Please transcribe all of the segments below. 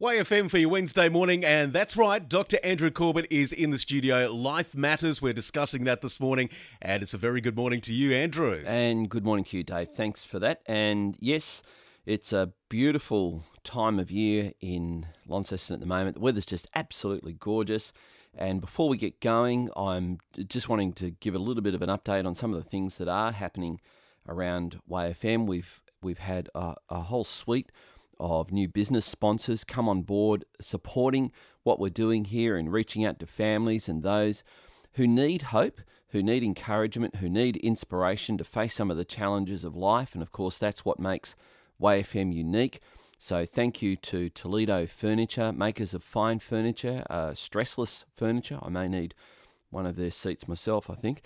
Way FM for your Wednesday morning, and that's right, Dr. Andrew Corbett is in the studio. Life matters. We're discussing that this morning, and it's a very good morning to you, Andrew. And good morning to you, Dave. Thanks for that. And yes, it's a beautiful time of year in Launceston at the moment. The weather's just absolutely gorgeous. And before we get going, I'm just wanting to give a little bit of an update on some of the things that are happening around YFM. We've we've had a, a whole suite of new business sponsors come on board supporting what we're doing here and reaching out to families and those who need hope, who need encouragement, who need inspiration to face some of the challenges of life. And of course, that's what makes Way FM unique. So, thank you to Toledo Furniture, makers of fine furniture, uh, stressless furniture. I may need one of their seats myself, I think.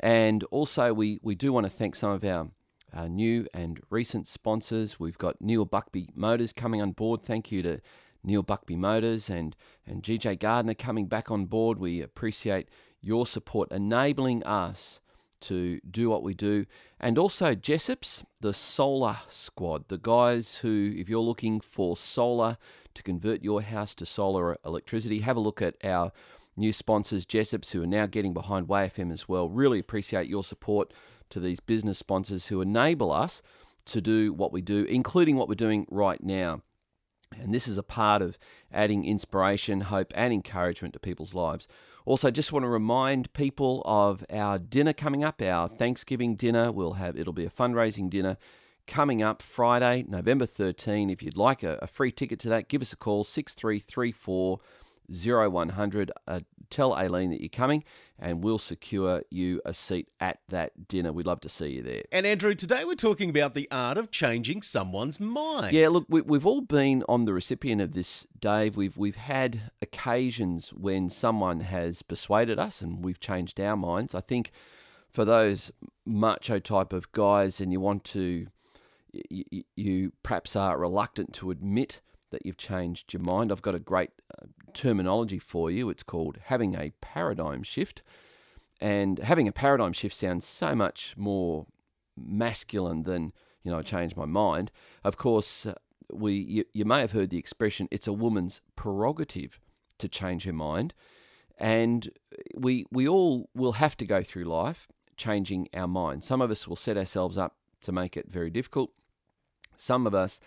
And also, we, we do want to thank some of our uh, new and recent sponsors. We've got Neil Buckby Motors coming on board. Thank you to Neil Buckby Motors and, and GJ Gardner coming back on board. We appreciate your support, enabling us to do what we do. And also Jessop's, the solar squad, the guys who, if you're looking for solar to convert your house to solar electricity, have a look at our new sponsors, Jessop's, who are now getting behind Way FM as well. Really appreciate your support to these business sponsors who enable us to do what we do, including what we're doing right now. And this is a part of adding inspiration, hope, and encouragement to people's lives. Also, just want to remind people of our dinner coming up, our Thanksgiving dinner. We'll have it'll be a fundraising dinner coming up Friday, November 13. If you'd like a, a free ticket to that, give us a call 6334 0100. Uh, tell Aileen that you're coming and we'll secure you a seat at that dinner. We'd love to see you there. And Andrew, today we're talking about the art of changing someone's mind. Yeah, look, we, have all been on the recipient of this, Dave. We've we've had occasions when someone has persuaded us and we've changed our minds. I think for those macho type of guys, and you want to, you, you perhaps are reluctant to admit that you've changed your mind. I've got a great terminology for you. It's called having a paradigm shift. And having a paradigm shift sounds so much more masculine than, you know, I changed my mind. Of course, uh, we you, you may have heard the expression it's a woman's prerogative to change her mind. And we we all will have to go through life changing our mind. Some of us will set ourselves up to make it very difficult. Some of us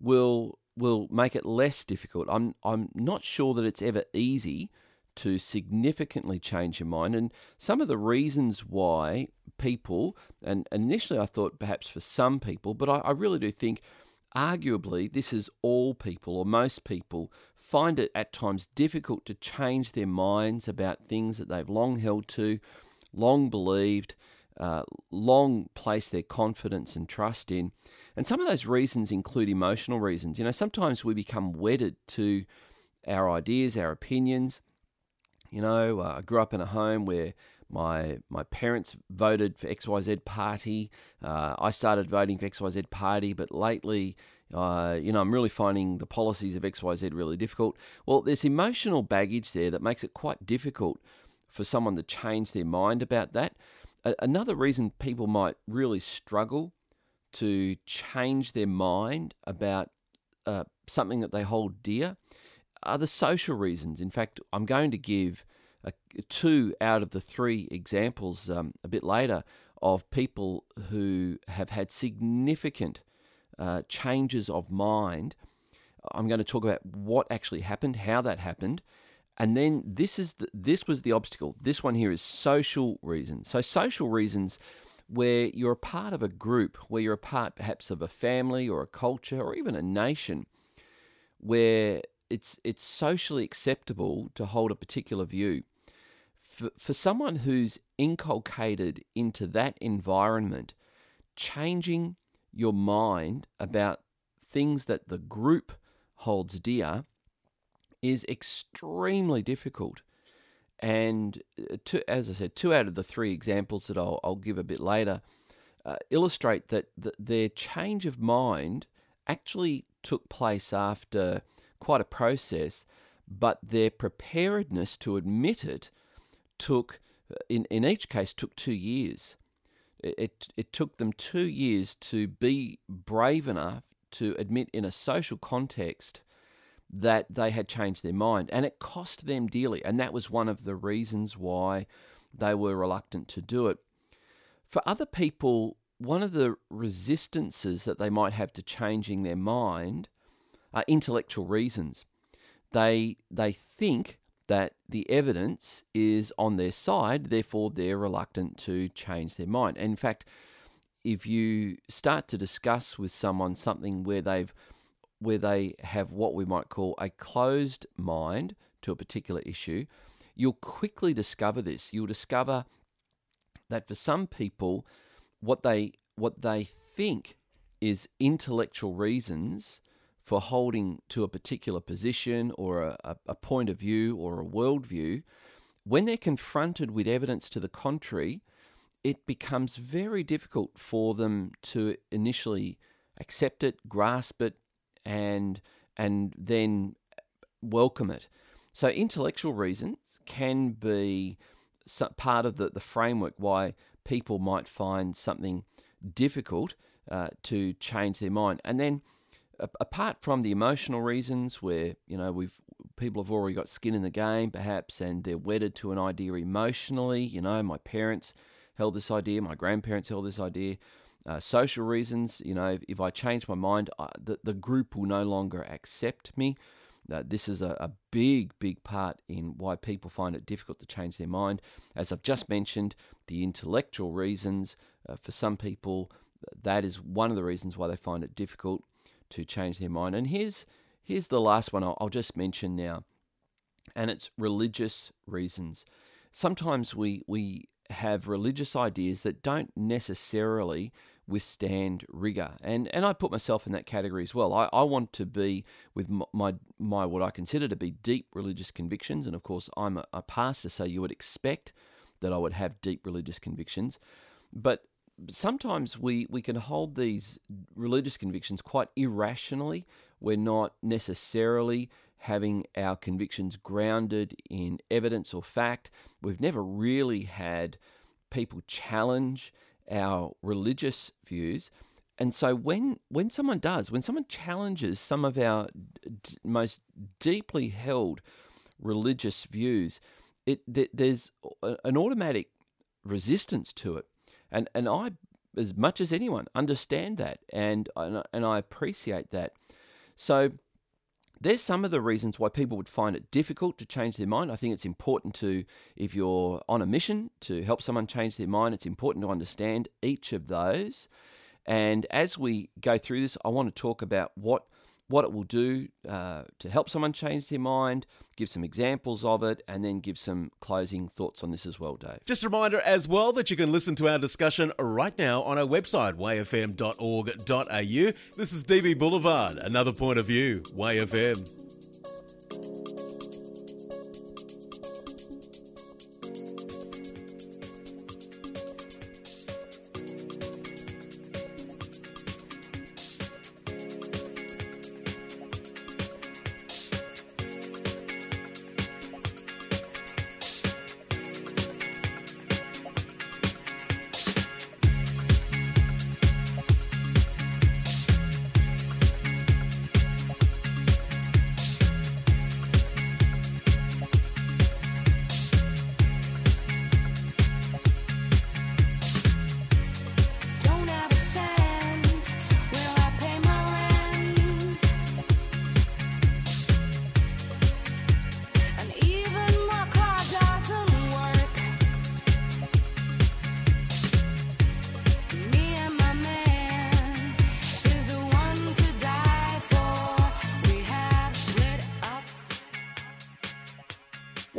will will make it less difficult. I'm I'm not sure that it's ever easy to significantly change your mind. And some of the reasons why people, and initially I thought perhaps for some people, but I, I really do think arguably this is all people or most people find it at times difficult to change their minds about things that they've long held to, long believed, uh, long placed their confidence and trust in. And some of those reasons include emotional reasons. You know, sometimes we become wedded to our ideas, our opinions. You know, uh, I grew up in a home where my my parents voted for XYZ party. Uh, I started voting for XYZ party, but lately, uh, you know, I'm really finding the policies of XYZ really difficult. Well, there's emotional baggage there that makes it quite difficult for someone to change their mind about that. another reason people might really struggle to change their mind about uh, something that they hold dear are the social reasons. In fact, I'm going to give a, two out of the three examples um, a bit later of people who have had significant uh, changes of mind. I'm going to talk about what actually happened, how that happened, and then this is the, this was the obstacle. This one here is social reasons. So social reasons where you're a part of a group, where you're a part perhaps of a family or a culture or even a nation, where it's it's socially acceptable to hold a particular view. For, for someone who's inculcated into that environment, changing your mind about things that the group holds dear is extremely difficult. And uh, two, as I said, two out of the three examples that I'll, I'll give a bit later uh, illustrate that the, their change of mind actually took place after quite a process, but their preparedness to admit it took, uh, in, in each case, took two years. It, it took them two years to be brave enough to admit in a social context that they had changed their mind. And it cost them dearly. And that was one of the reasons why they were reluctant to do it. For other people, one of the resistances that they might have to changing their mind are intellectual reasons. They, they think that the evidence is on their side, therefore they're reluctant to change their mind. And in fact, if you start to discuss with someone something where they've where they have what we might call a closed mind to a particular issue, you'll quickly discover this. You'll discover that for some people, what they what they think is intellectual reasons for holding to a particular position or a, a point of view or a worldview, when they're confronted with evidence to the contrary, it becomes very difficult for them to initially accept it, grasp it, and and then welcome it. So intellectual reasons can be part of the, the framework why people might find something difficult uh, to change their mind. And then apart from the emotional reasons where, you know, we've people have already got skin in the game perhaps and they're wedded to an idea emotionally, you know, my parents held this idea, my grandparents held this idea. Uh, social reasons, you know, if, if I change my mind, I, the, the group will no longer accept me. Uh, this is a, a, big, big part in why people find it difficult to change their mind. As I've just mentioned, the intellectual reasons, uh, for some people, that is one of the reasons why they find it difficult to change their mind. And here's, here's the last one I'll, I'll just mention now, and it's religious reasons. Sometimes we, we have religious ideas that don't necessarily withstand rigor. And and I put myself in that category as well. I, I want to be with my, my what I consider to be deep religious convictions. And of course, I'm a, a pastor, so you would expect that I would have deep religious convictions. But sometimes we, we can hold these religious convictions quite irrationally. We're not necessarily having our convictions grounded in evidence or fact. We've never really had people challenge our religious views. And so when when someone does, when someone challenges some of our d- most deeply held religious views, it th- there's a, an automatic resistance to it. And and I as much as anyone understand that and and I appreciate that. So there's some of the reasons why people would find it difficult to change their mind. I think it's important to, if you're on a mission to help someone change their mind, it's important to understand each of those. And as we go through this, I want to talk about what what it will do uh, to help someone change their mind, give some examples of it, and then give some closing thoughts on this as well, Dave. Just a reminder as well that you can listen to our discussion right now on our website, wayfm.org.au. This is DB Boulevard, another point of view, Way WayFM.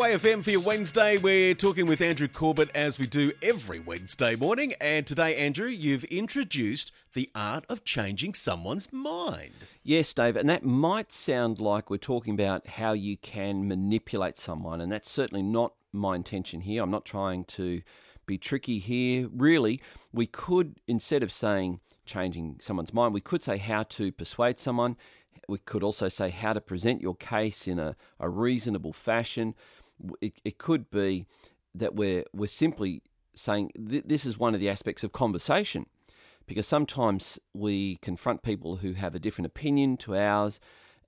FM for your Wednesday. We're talking with Andrew Corbett as we do every Wednesday morning. And today, Andrew, you've introduced the art of changing someone's mind. Yes, Dave, and that might sound like we're talking about how you can manipulate someone, and that's certainly not my intention here. I'm not trying to be tricky here. Really, we could, instead of saying changing someone's mind, we could say how to persuade someone. We could also say how to present your case in a, a reasonable fashion it, it could be that we're we're simply saying th- this is one of the aspects of conversation because sometimes we confront people who have a different opinion to ours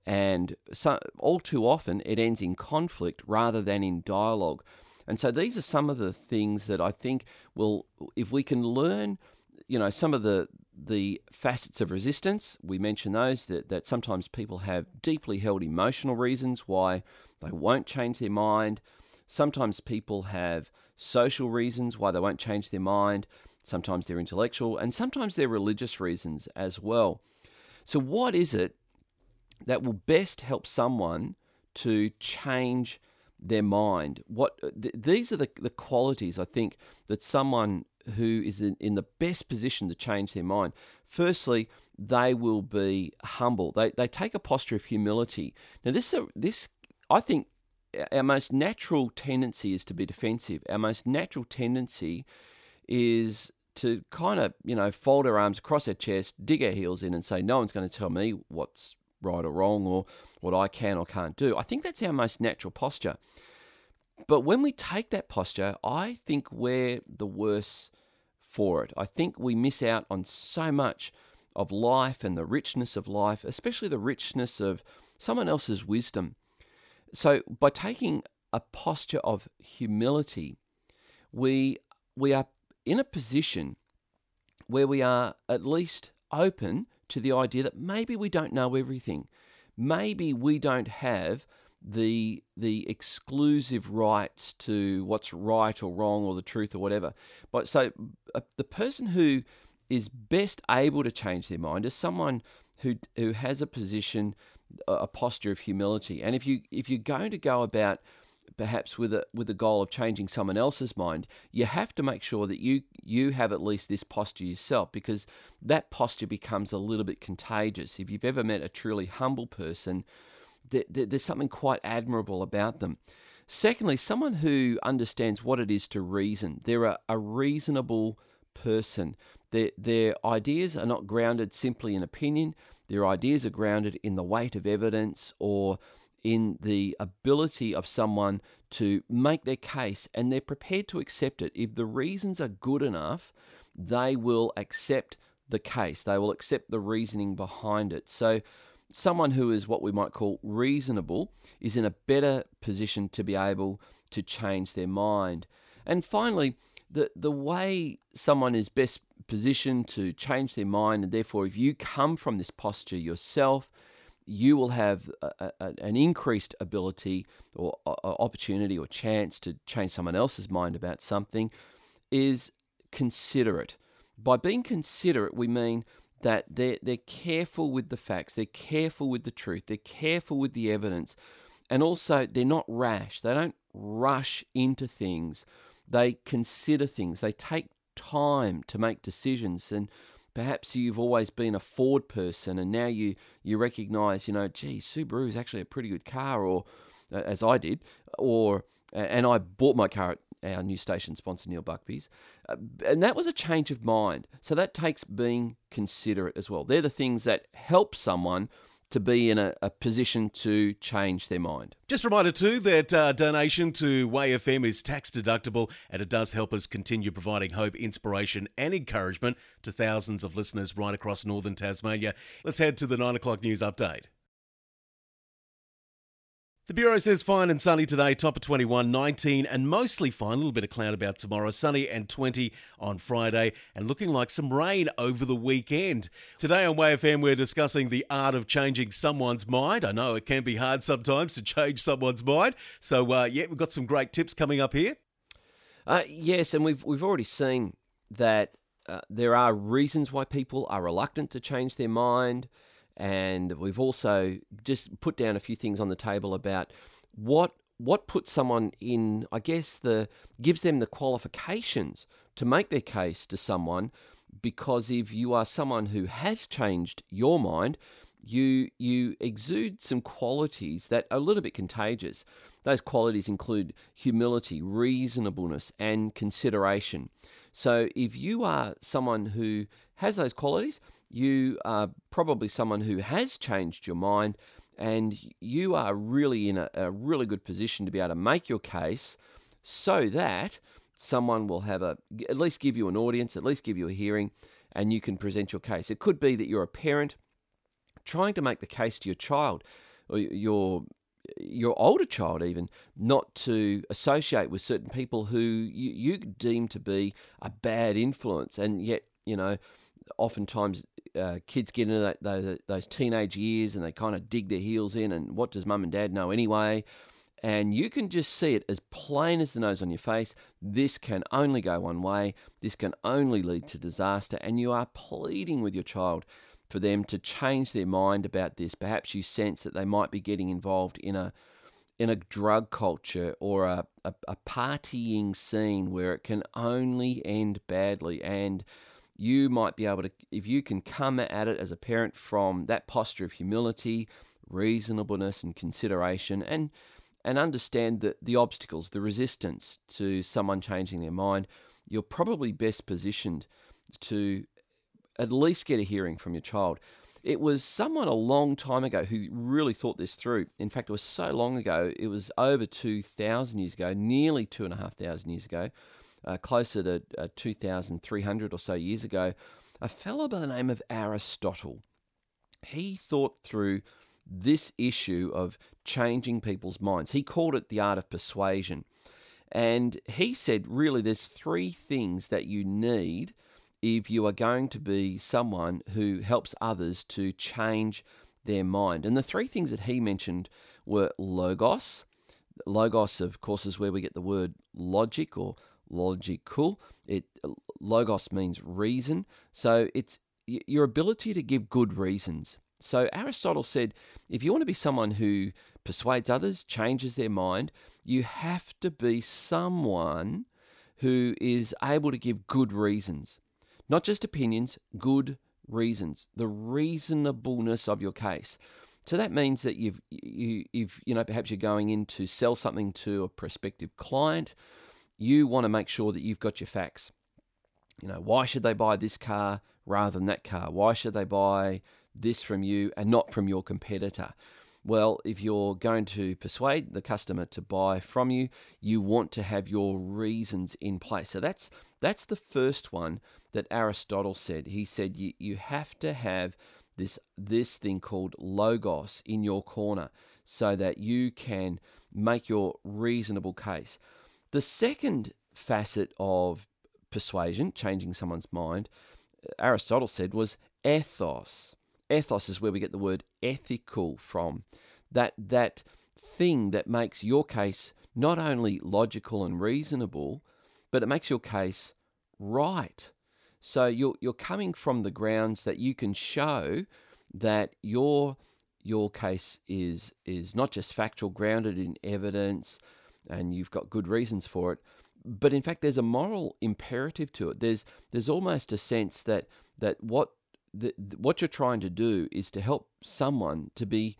And so, all too often, it ends in conflict rather than in dialogue. And so, these are some of the things that I think will, if we can learn, you know, some of the the facets of resistance. We mentioned those that, that sometimes people have deeply held emotional reasons why they won't change their mind. Sometimes people have social reasons why they won't change their mind. Sometimes they're intellectual, and sometimes they're religious reasons as well. So, what is it that will best help someone to change their mind? What th- these are the, the qualities I think that someone who is in, in the best position to change their mind. Firstly, they will be humble. They, they take a posture of humility. Now, this uh, this I think our most natural tendency is to be defensive. Our most natural tendency is to kind of, you know, fold our arms across our chest, dig our heels in, and say, no one's going to tell me what's right or wrong or what I can or can't do. I think that's our most natural posture. But when we take that posture, I think we're the worse for it. I think we miss out on so much of life and the richness of life, especially the richness of someone else's wisdom. So, by taking a posture of humility, we, we are in a position where we are at least open to the idea that maybe we don't know everything. Maybe we don't have the the exclusive rights to what's right or wrong or the truth or whatever. But so uh, the person who is best able to change their mind is someone who who has a position a posture of humility. And if you if you're going to go about perhaps with a with the goal of changing someone else's mind, you have to make sure that you you have at least this posture yourself because that posture becomes a little bit contagious. If you've ever met a truly humble person, there, there, there's something quite admirable about them. Secondly, someone who understands what it is to reason. They're a, a reasonable person. Their, their ideas are not grounded simply in opinion. Their ideas are grounded in the weight of evidence or in the ability of someone to make their case and they're prepared to accept it. If the reasons are good enough, they will accept the case, they will accept the reasoning behind it. So, someone who is what we might call reasonable is in a better position to be able to change their mind. And finally, the, the way someone is best positioned to change their mind, and therefore, if you come from this posture yourself, you will have a, a, an increased ability or a, opportunity or chance to change someone else's mind about something is considerate. By being considerate, we mean that they're, they're careful with the facts, they're careful with the truth, they're careful with the evidence, and also they're not rash. They don't rush into things, they consider things, they take time to make decisions. And perhaps you've always been a Ford person and now you, you recognize, you know, gee, Subaru is actually a pretty good car, or uh, as I did, or and I bought my car at our new station sponsor, Neil Buckby's. Uh, and that was a change of mind. So that takes being considerate as well. They're the things that help someone to be in a, a, position to change their mind. Just a reminder, too, that uh, donation to Way FM is tax deductible and it does help us continue providing hope, inspiration, and encouragement to thousands of listeners right across northern Tasmania. Let's head to the nine o'clock news update. The Bureau says fine and sunny today, top of 21, 19, and mostly fine. A little bit of cloud about tomorrow, sunny and 20 on Friday, and looking like some rain over the weekend. Today on WayFM, we're discussing the art of changing someone's mind. I know it can be hard sometimes to change someone's mind. So, uh, yeah, we've got some great tips coming up here. Uh, yes, and we've, we've already seen that uh, there are reasons why people are reluctant to change their mind. And we've also just put down a few things on the table about what what puts someone in, I guess, the gives them the qualifications to make their case to someone. Because if you are someone who has changed your mind, you you exude some qualities that are a little bit contagious. Those qualities include humility, reasonableness, and consideration. So if you are someone who has those qualities, you are probably someone who has changed your mind and you are really in a, a really good position to be able to make your case so that someone will have a at least give you an audience, at least give you a hearing, and you can present your case. It could be that you're a parent trying to make the case to your child or your your older child even not to associate with certain people who you, you deem to be a bad influence and yet you know oftentimes uh, kids get into that, those, those teenage years and they kind of dig their heels in and what does mum and dad know anyway and you can just see it as plain as the nose on your face. This can only go one way. This can only lead to disaster. And you are pleading with your child for them to change their mind about this. Perhaps you sense that they might be getting involved in a in a drug culture or a, a, a partying scene where it can only end badly. And you might be able to, if you can come at it as a parent from that posture of humility, reasonableness, and consideration, and and understand the, the obstacles, the resistance to someone changing their mind, you're probably best positioned to at least get a hearing from your child. It was someone a long time ago who really thought this through. In fact, it was so long ago, it was over 2,000 years ago, nearly 2,500 years ago, uh, closer to uh, 2,300 or so years ago, a fellow by the name of Aristotle. He thought through this issue of changing people's minds. He called it the art of persuasion. And he said, really, there's three things that you need if you are going to be someone who helps others to change their mind. And the three things that he mentioned were logos. Logos, of course, is where we get the word logic or logical. It logos means reason. So it's your ability to give good reasons. So Aristotle said if you want to be someone who persuades others, changes their mind, you have to be someone who is able to give good reasons. Not just opinions, good reasons. The reasonableness of your case. So that means that you've you if you know perhaps you're going in to sell something to a prospective client, you want to make sure that you've got your facts. You know, why should they buy this car rather than that car? Why should they buy this from you and not from your competitor? Well, if you're going to persuade the customer to buy from you, you want to have your reasons in place. So that's that's the first one that Aristotle said. He said you, you have to have this this thing called logos in your corner so that you can make your reasonable case. The second facet of persuasion, changing someone's mind, uh, Aristotle said was ethos ethos is where we get the word ethical from. That that thing that makes your case not only logical and reasonable, but it makes your case right. So you're you're coming from the grounds that you can show that your your case is is not just factual, grounded in evidence, and you've got good reasons for it, but in fact there's a moral imperative to it. There's there's almost a sense that that what the, what you're trying to do is to help someone to be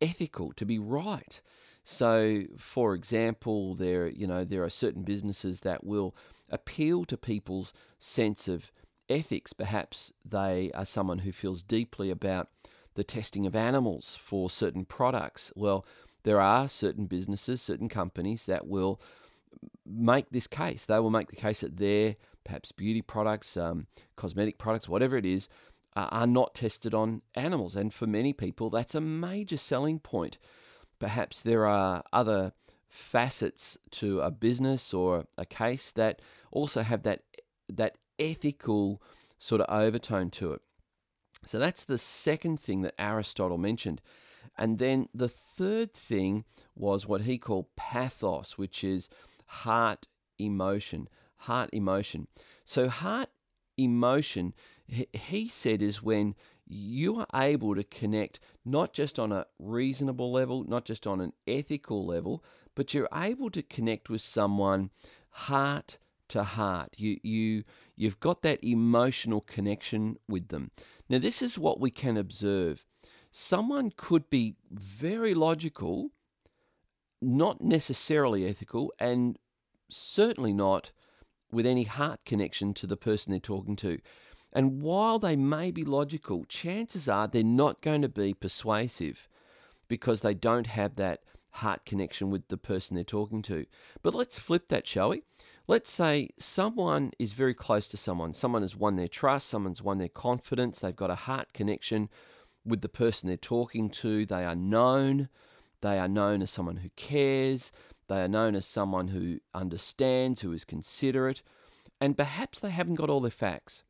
ethical, to be right. So, for example, there you know there are certain businesses that will appeal to people's sense of ethics. Perhaps they are someone who feels deeply about the testing of animals for certain products. Well, there are certain businesses, certain companies that will make this case. They will make the case that their perhaps beauty products, um, cosmetic products, whatever it is, uh, are not tested on animals. And for many people, that's a major selling point. Perhaps there are other facets to a business or a case that also have that that ethical sort of overtone to it. So that's the second thing that Aristotle mentioned. And then the third thing was what he called pathos, which is heart emotion. Heart emotion. So, heart emotion, he said, is when you are able to connect not just on a reasonable level, not just on an ethical level, but you're able to connect with someone heart to heart. You you you've got that emotional connection with them. Now this is what we can observe. Someone could be very logical, not necessarily ethical, and certainly not with any heart connection to the person they're talking to. And while they may be logical, chances are they're not going to be persuasive because they don't have that heart connection with the person they're talking to. But let's flip that, shall we? Let's say someone is very close to someone. Someone has won their trust, someone's won their confidence, they've got a heart connection. With the person they're talking to. They are known. They are known as someone who cares. They are known as someone who understands, who is considerate. And perhaps they haven't got all their facts.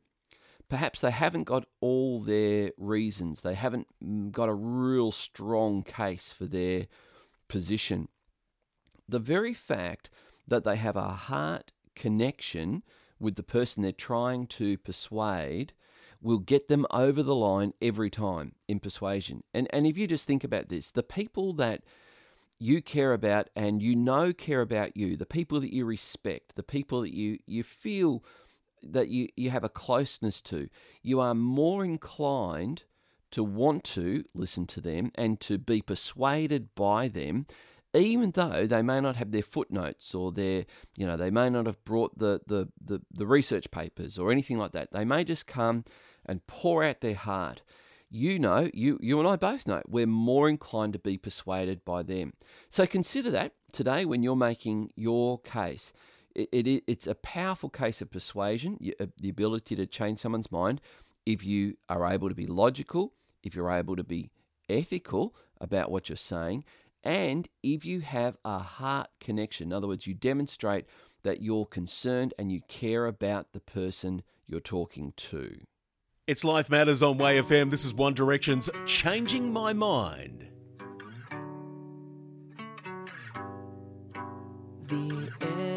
Perhaps they haven't got all their reasons. They haven't mm, got a real strong case for their position. The very fact that they have a heart connection with the person they're trying to persuade will get them over the line every time in persuasion. And and if you just think about this, the people that you care about and you know care about you, the people that you respect, the people that you you feel that you, you have a closeness to, you are more inclined to want to listen to them and to be persuaded by them even though they may not have their footnotes or their, you know, they may not have brought the, the, the, the research papers or anything like that. They may just come and pour out their heart. You know, you, you and I both know, we're more inclined to be persuaded by them. So consider that today when you're making your case. It, it, it's a powerful case of persuasion, uh, the ability to change someone's mind if you are able to be logical, if you're able to be ethical about what you're saying, and if you have a heart connection, in other words, you demonstrate that you're concerned and you care about the person you're talking to. It's Life Matters on Way FM. This is One Direction's Changing My Mind. The.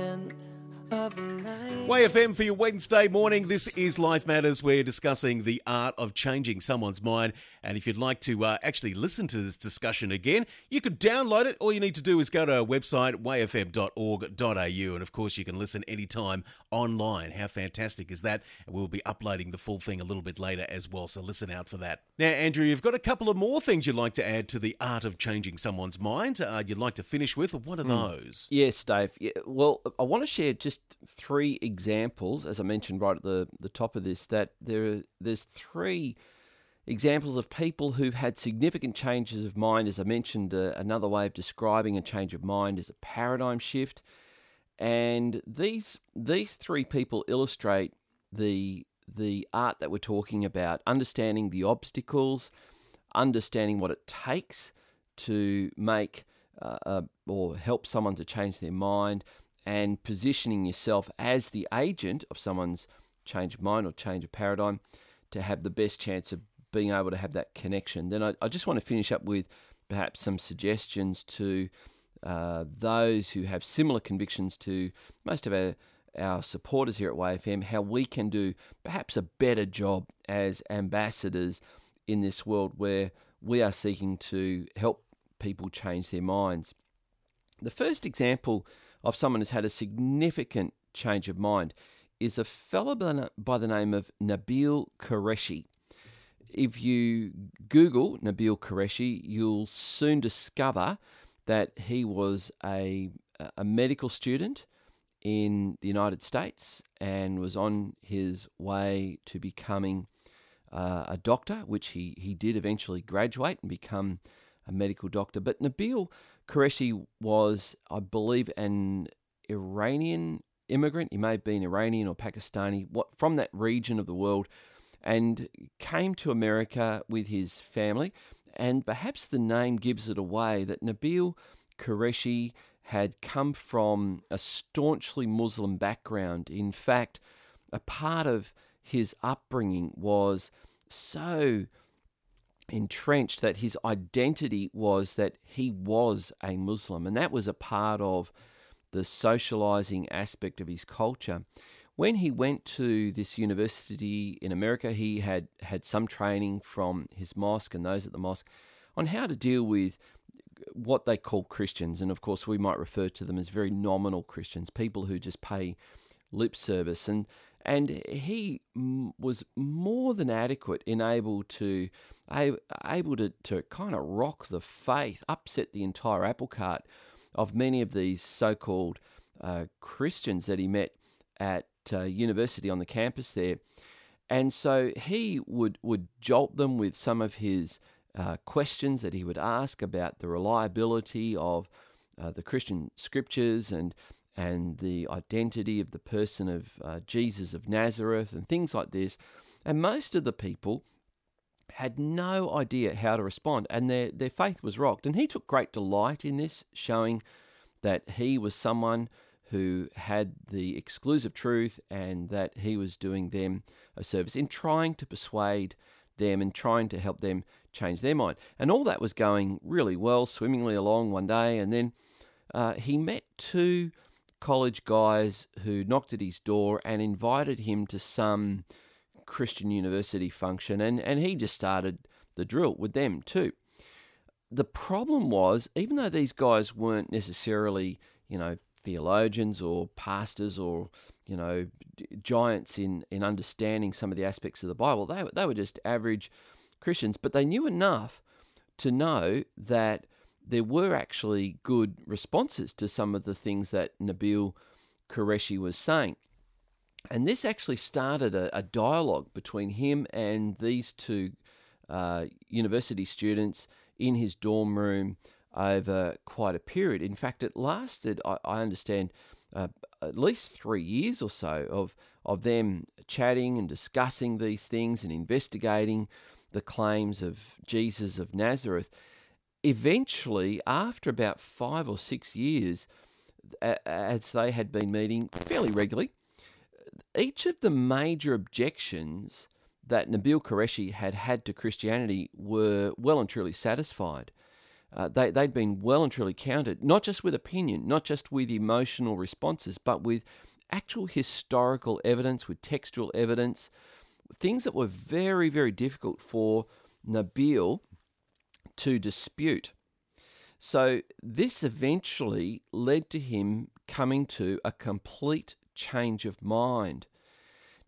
Way FM for your Wednesday morning. This is Life Matters. We're discussing the art of changing someone's mind and if you'd like to uh, actually listen to this discussion again, you could download it. All you need to do is go to our website, wayfm.org.au. And of course, you can listen anytime online. How fantastic is that? And we'll be uploading the full thing a little bit later as well. So listen out for that. Now, Andrew, you've got a couple of more things you'd like to add to the art of changing someone's mind. Uh, you'd like to finish with. What are mm. those? Yes, Dave. Yeah, well, I want to share just three examples, as I mentioned right at the, the top of this, that there there's three examples of people who've had significant changes of mind. As I mentioned, uh, another way of describing a change of mind is a paradigm shift. And these these three people illustrate the the art that we're talking about, understanding the obstacles, understanding what it takes to make uh, uh, or help someone to change their mind, and positioning yourself as the agent of someone's change of mind or change of paradigm to have the best chance of being able to have that connection. Then I, I just want to finish up with perhaps some suggestions to uh, those who have similar convictions to most of our our supporters here at Way FM, how we can do perhaps a better job as ambassadors in this world where we are seeking to help people change their minds. The first example of someone who's had a significant change of mind is a fellow by the name of Nabeel Qureshi if you Google Nabeel Qureshi, you'll soon discover that he was a, a medical student in the United States and was on his way to becoming uh, a doctor, which he, he did eventually graduate and become a medical doctor. But Nabeel Qureshi was, I believe, an Iranian immigrant. He may have been Iranian or Pakistani, what from that region of the world and came to America with his family. And perhaps the name gives it away that Nabeel Qureshi had come from a staunchly Muslim background. In fact, a part of his upbringing was so entrenched that his identity was that he was a Muslim, and that was a part of the socializing aspect of his culture when he went to this university in America, he had had some training from his mosque and those at the mosque on how to deal with what they call Christians. And of course, we might refer to them as very nominal Christians, people who just pay lip service. And and he was more than adequate in able to able to, to kind of rock the faith, upset the entire apple cart of many of these so-called uh, Christians that he met at uh, university on the campus there. And so he would, would jolt them with some of his uh, questions that he would ask about the reliability of uh, the Christian scriptures and, and the identity of the person of uh, Jesus of Nazareth and things like this. And most of the people had no idea how to respond, and their, their faith was rocked. And he took great delight in this, showing that he was someone who had the exclusive truth and that he was doing them a service in trying to persuade them and trying to help them change their mind. And all that was going really well, swimmingly along one day. And then uh, he met two college guys who knocked at his door and invited him to some Christian university function. And, and he just started the drill with them too. The problem was, even though these guys weren't necessarily, you know, theologians or pastors or you know giants in in understanding some of the aspects of the Bible. They they were just average Christians, but they knew enough to know that there were actually good responses to some of the things that Nabeel Qureshi was saying. And this actually started a, a dialogue between him and these two uh, university students in his dorm room over quite a period. In fact, it lasted, I, I understand, uh, at least three years or so of of them chatting and discussing these things and investigating the claims of Jesus of Nazareth. Eventually, after about five or six years, as they had been meeting fairly regularly, each of the major objections that Nabeel Qureshi had had to Christianity were well and truly satisfied. Uh, they, they'd been well and truly countered, not just with opinion, not just with emotional responses, but with actual historical evidence, with textual evidence, things that were very, very difficult for Nabeel to dispute. So, this eventually led to him coming to a complete change of mind.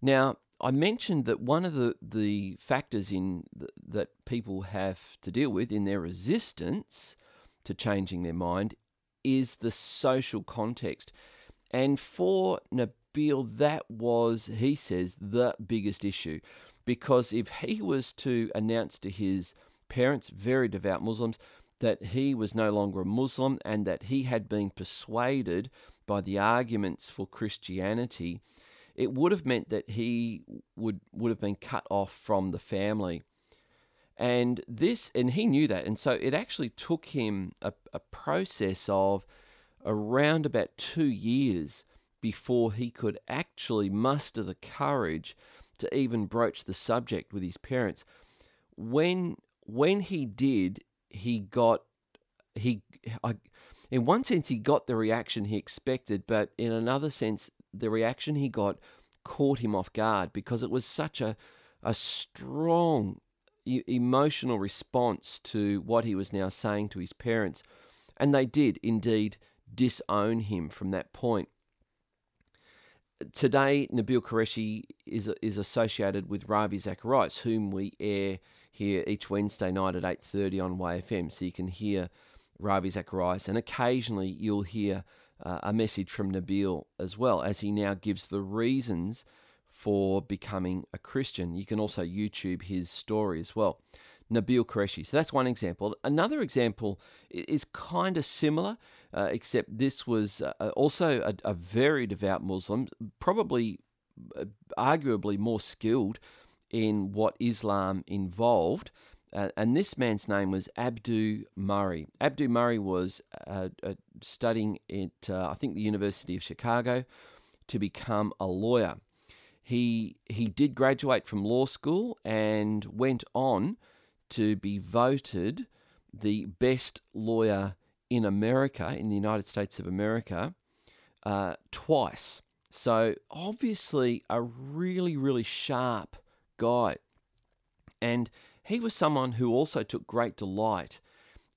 Now, I mentioned that one of the, the factors in the, that people have to deal with in their resistance to changing their mind is the social context. And for Nabeel, that was, he says, the biggest issue. Because if he was to announce to his parents, very devout Muslims, that he was no longer a Muslim and that he had been persuaded by the arguments for Christianity, it would have meant that he would would have been cut off from the family. And this, and he knew that, and so it actually took him a, a process of around about two years before he could actually muster the courage to even broach the subject with his parents. When when he did, he got he I, in one sense he got the reaction he expected, but in another sense the reaction he got caught him off guard because it was such a, a strong emotional response to what he was now saying to his parents. And they did indeed disown him from that point. Today, Nabeel Qureshi is, is associated with Ravi Zacharias, whom we air here each Wednesday night at 8.30 on Way FM, so you can hear Ravi Zacharias, and occasionally you'll hear uh, a message from Nabeel as well, as he now gives the reasons for becoming a Christian. You can also YouTube his story as well. Nabeel Qureshi. So that's one example. Another example is kind of similar, uh, except this was uh, also a, a, very devout Muslim, probably uh, arguably more skilled in what Islam involved. Uh, and this man's name was Abdu Murray. Abdu Murray was uh, uh, studying at, uh, I think, the University of Chicago to become a lawyer. He, he did graduate from law school and went on to be voted the best lawyer in America, in the United States of America, uh, twice. So, obviously, a really, really sharp guy. And he was someone who also took great delight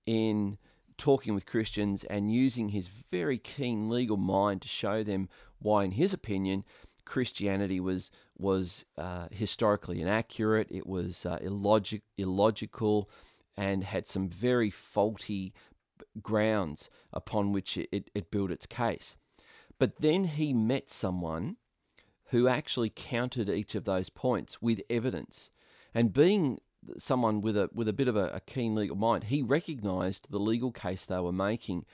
in talking with Christians and using his very keen legal mind to show them why, in his opinion, Christianity was was uh, historically inaccurate. It was uh, illogic, illogical, and had some very faulty grounds upon which it, it, it built its case. But then he met someone who actually countered each of those points with evidence. And being someone with a with a bit of a, a keen legal mind, he recognised the legal case they were making.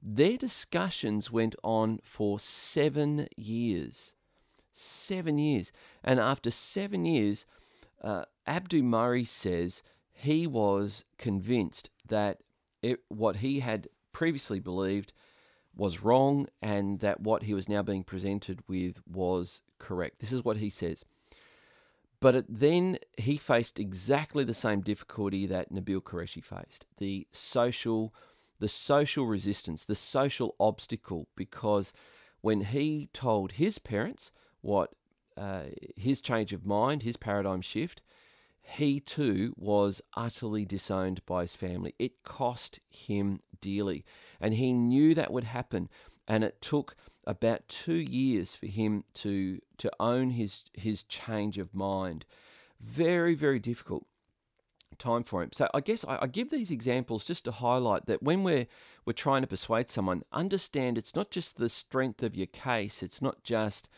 Their discussions went on for seven years. Seven years. And after seven years, uh, Abdu Murray says he was convinced that it, what he had previously believed was wrong and that what he was now being presented with was correct. This is what he says. But it, then he faced exactly the same difficulty that Nabeel Qureshi faced the social, the social resistance, the social obstacle, because when he told his parents what uh, his change of mind, his paradigm shift, he too was utterly disowned by his family. It cost him dearly. And he knew that would happen. And it took about two years for him to, to own his, his change of mind. Very, very difficult time for him. So I guess I, I, give these examples just to highlight that when we're we're trying to persuade someone, understand it's not just the strength of your case. It's not just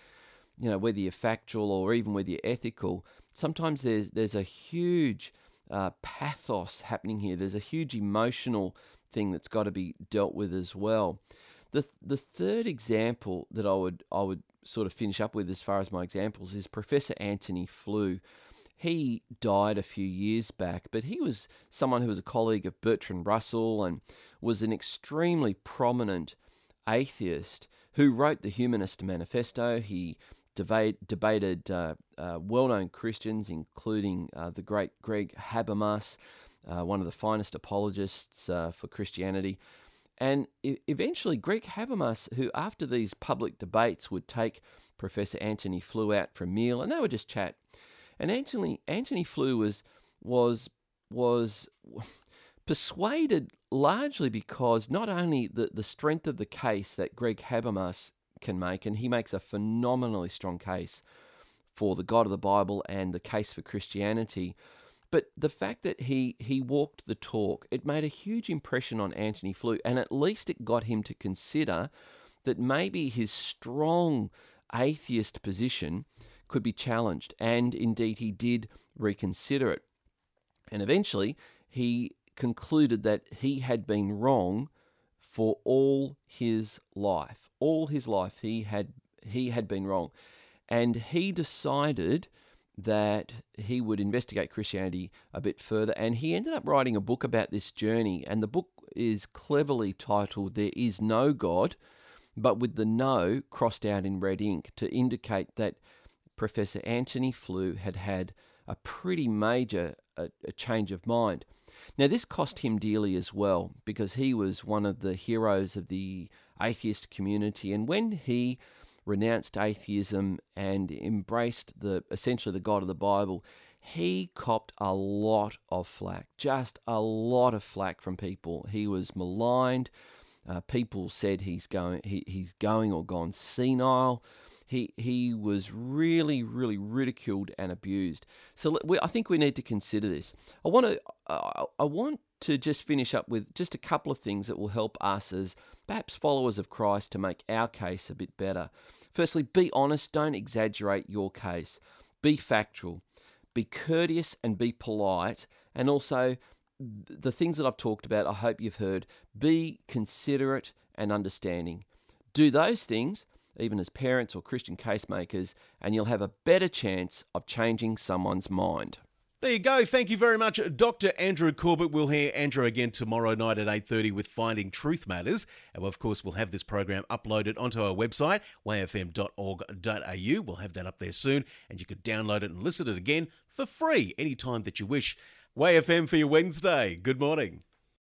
you know whether you're factual or even whether you're ethical sometimes there's there's a huge uh, pathos happening here. There's a huge emotional thing that's got to be dealt with as well. The the third example that I would I would sort of finish up with as far as my examples is Professor Antony Flew. He died a few years back, but he was someone who was a colleague of Bertrand Russell and was an extremely prominent atheist who wrote the Humanist Manifesto. He debate, debated uh, uh, well known Christians, including uh, the great Greg Habermas, uh, one of the finest apologists uh, for Christianity. And eventually, Greg Habermas, who after these public debates would take Professor Antony Flew out for a meal, and they would just chat. And Antony Antony Flew was was was persuaded largely because not only the, the strength of the case that Greg Habermas can make, and he makes a phenomenally strong case for the God of the Bible and the case for Christianity. But the fact that he he walked the talk, it made a huge impression on Antony Flew, and at least it got him to consider that maybe his strong atheist position could be challenged, and indeed he did reconsider it. And eventually he concluded that he had been wrong for all his life. All his life he had he had been wrong. And he decided that he would investigate Christianity a bit further and he ended up writing a book about this journey and the book is cleverly titled There is no God but with the no crossed out in red ink to indicate that Professor Antony Flew had had a pretty major a, a change of mind. Now, this cost him dearly as well because he was one of the heroes of the atheist community. And when he renounced atheism and embraced the essentially the God of the Bible, he copped a lot of flack, just a lot of flack from people. He was maligned. Uh, people said he's going, he, he's going or gone senile he he was really really ridiculed and abused. So we, I think we need to consider this. I want to uh, I want to just finish up with just a couple of things that will help us as perhaps followers of Christ to make our case a bit better. Firstly, be honest, don't exaggerate your case. Be factual. Be courteous and be polite and also the things that I've talked about, I hope you've heard. Be considerate and understanding. Do those things, even as parents or Christian casemakers, and you'll have a better chance of changing someone's mind. There you go. Thank you very much, Dr. Andrew Corbett. We'll hear Andrew again tomorrow night at 8.30 with Finding Truth Matters. And of course, we'll have this program uploaded onto our website, wayfm.org.au. We'll have that up there soon, and you can download it and listen to it again for free anytime that you wish. WayFM for your Wednesday. Good morning.